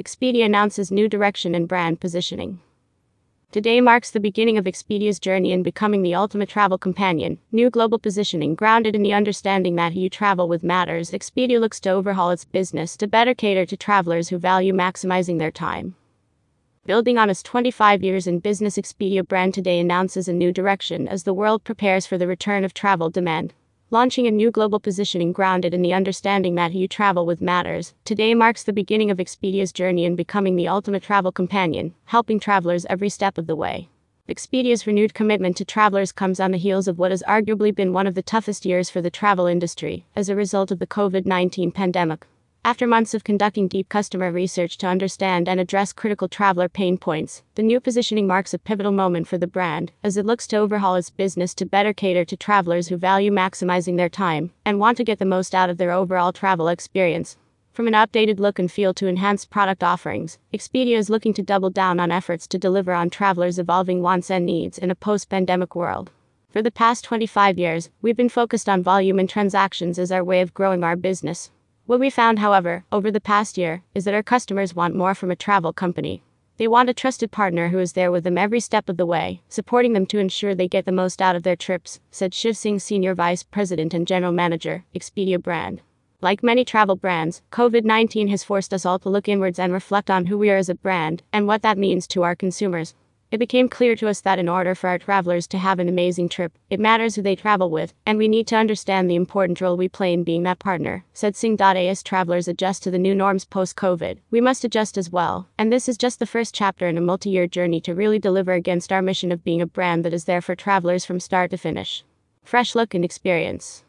Expedia announces new direction and brand positioning. Today marks the beginning of Expedia's journey in becoming the ultimate travel companion. New global positioning grounded in the understanding that you travel with matters. Expedia looks to overhaul its business to better cater to travelers who value maximizing their time. Building on its 25 years in business, Expedia brand today announces a new direction as the world prepares for the return of travel demand launching a new global positioning grounded in the understanding that you travel with matters. Today marks the beginning of Expedia's journey in becoming the ultimate travel companion, helping travelers every step of the way. Expedia's renewed commitment to travelers comes on the heels of what has arguably been one of the toughest years for the travel industry as a result of the COVID 19 pandemic. After months of conducting deep customer research to understand and address critical traveler pain points, the new positioning marks a pivotal moment for the brand as it looks to overhaul its business to better cater to travelers who value maximizing their time and want to get the most out of their overall travel experience. From an updated look and feel to enhanced product offerings, Expedia is looking to double down on efforts to deliver on travelers' evolving wants and needs in a post pandemic world. For the past 25 years, we've been focused on volume and transactions as our way of growing our business. What we found, however, over the past year, is that our customers want more from a travel company. They want a trusted partner who is there with them every step of the way, supporting them to ensure they get the most out of their trips, said Shiv Singh, Senior Vice President and General Manager, Expedia brand. Like many travel brands, COVID 19 has forced us all to look inwards and reflect on who we are as a brand and what that means to our consumers. It became clear to us that in order for our travelers to have an amazing trip, it matters who they travel with, and we need to understand the important role we play in being that partner, said Singh. As travelers adjust to the new norms post COVID, we must adjust as well, and this is just the first chapter in a multi year journey to really deliver against our mission of being a brand that is there for travelers from start to finish. Fresh look and experience.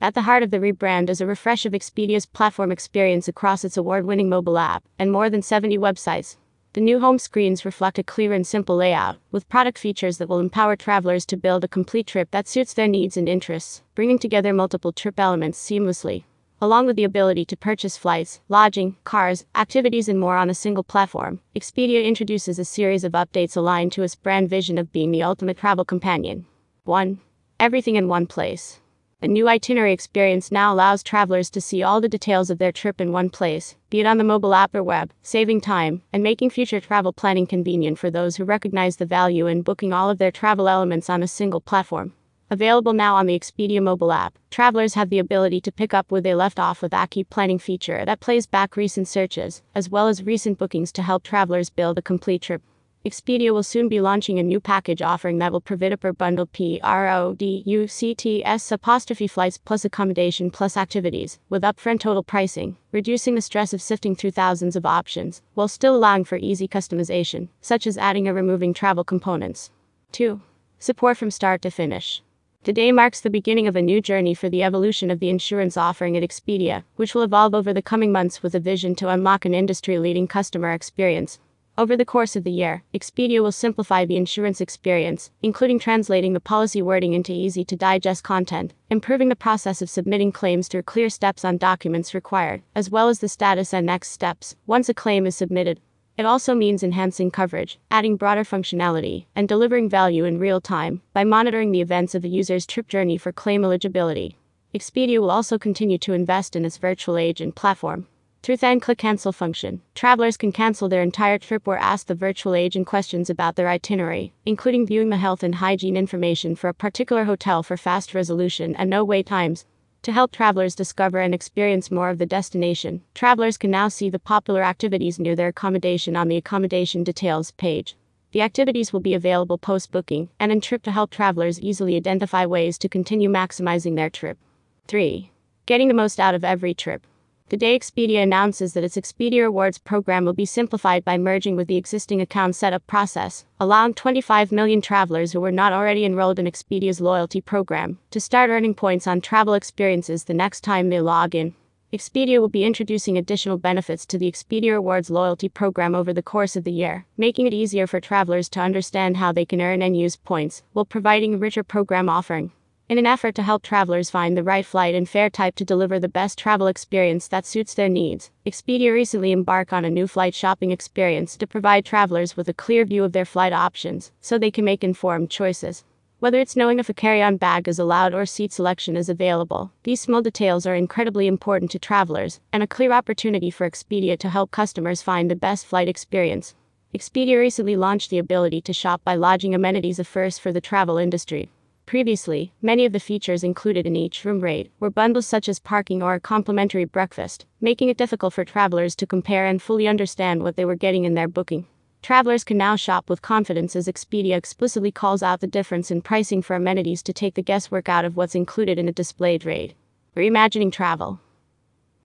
At the heart of the rebrand is a refresh of Expedia's platform experience across its award winning mobile app and more than 70 websites. The new home screens reflect a clear and simple layout, with product features that will empower travelers to build a complete trip that suits their needs and interests, bringing together multiple trip elements seamlessly. Along with the ability to purchase flights, lodging, cars, activities, and more on a single platform, Expedia introduces a series of updates aligned to its brand vision of being the ultimate travel companion. 1. Everything in one place. A new itinerary experience now allows travelers to see all the details of their trip in one place, be it on the mobile app or web, saving time and making future travel planning convenient for those who recognize the value in booking all of their travel elements on a single platform. Available now on the Expedia mobile app, travelers have the ability to pick up where they left off with a keep planning feature that plays back recent searches, as well as recent bookings to help travelers build a complete trip. Expedia will soon be launching a new package offering that will provide a per bundle P R O D U C T S apostrophe flights plus accommodation plus activities, with upfront total pricing, reducing the stress of sifting through thousands of options, while still allowing for easy customization, such as adding or removing travel components. 2. Support from start to finish. Today marks the beginning of a new journey for the evolution of the insurance offering at Expedia, which will evolve over the coming months with a vision to unlock an industry leading customer experience over the course of the year, Expedia will simplify the insurance experience, including translating the policy wording into easy to digest content, improving the process of submitting claims through clear steps on documents required, as well as the status and next steps once a claim is submitted. It also means enhancing coverage, adding broader functionality, and delivering value in real time by monitoring the events of the user's trip journey for claim eligibility. Expedia will also continue to invest in its virtual agent platform, through the click cancel function, travelers can cancel their entire trip or ask the virtual agent questions about their itinerary, including viewing the health and hygiene information for a particular hotel for fast resolution and no wait times. To help travelers discover and experience more of the destination, travelers can now see the popular activities near their accommodation on the accommodation details page. The activities will be available post booking and in trip to help travelers easily identify ways to continue maximizing their trip. 3. Getting the most out of every trip. Today, Expedia announces that its Expedia Rewards program will be simplified by merging with the existing account setup process, allowing 25 million travelers who were not already enrolled in Expedia's loyalty program to start earning points on travel experiences the next time they log in. Expedia will be introducing additional benefits to the Expedia Rewards loyalty program over the course of the year, making it easier for travelers to understand how they can earn and use points, while providing a richer program offering. In an effort to help travelers find the right flight and fare type to deliver the best travel experience that suits their needs, Expedia recently embarked on a new flight shopping experience to provide travelers with a clear view of their flight options so they can make informed choices. Whether it's knowing if a carry on bag is allowed or seat selection is available, these small details are incredibly important to travelers and a clear opportunity for Expedia to help customers find the best flight experience. Expedia recently launched the ability to shop by lodging amenities, a first for the travel industry. Previously, many of the features included in each room rate were bundles such as parking or a complimentary breakfast, making it difficult for travelers to compare and fully understand what they were getting in their booking. Travelers can now shop with confidence as Expedia explicitly calls out the difference in pricing for amenities to take the guesswork out of what's included in a displayed rate. Reimagining travel.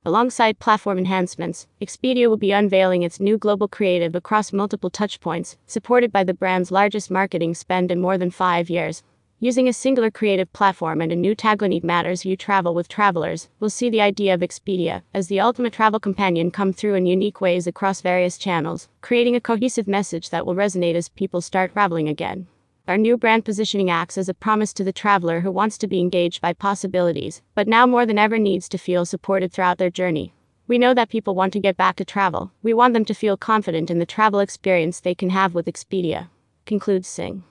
Alongside platform enhancements, Expedia will be unveiling its new global creative across multiple touchpoints, supported by the brand's largest marketing spend in more than five years. Using a singular creative platform and a new tagline It Matters You Travel with Travelers, we'll see the idea of Expedia as the ultimate travel companion come through in unique ways across various channels, creating a cohesive message that will resonate as people start traveling again. Our new brand positioning acts as a promise to the traveler who wants to be engaged by possibilities, but now more than ever needs to feel supported throughout their journey. We know that people want to get back to travel. We want them to feel confident in the travel experience they can have with Expedia. Concludes Singh.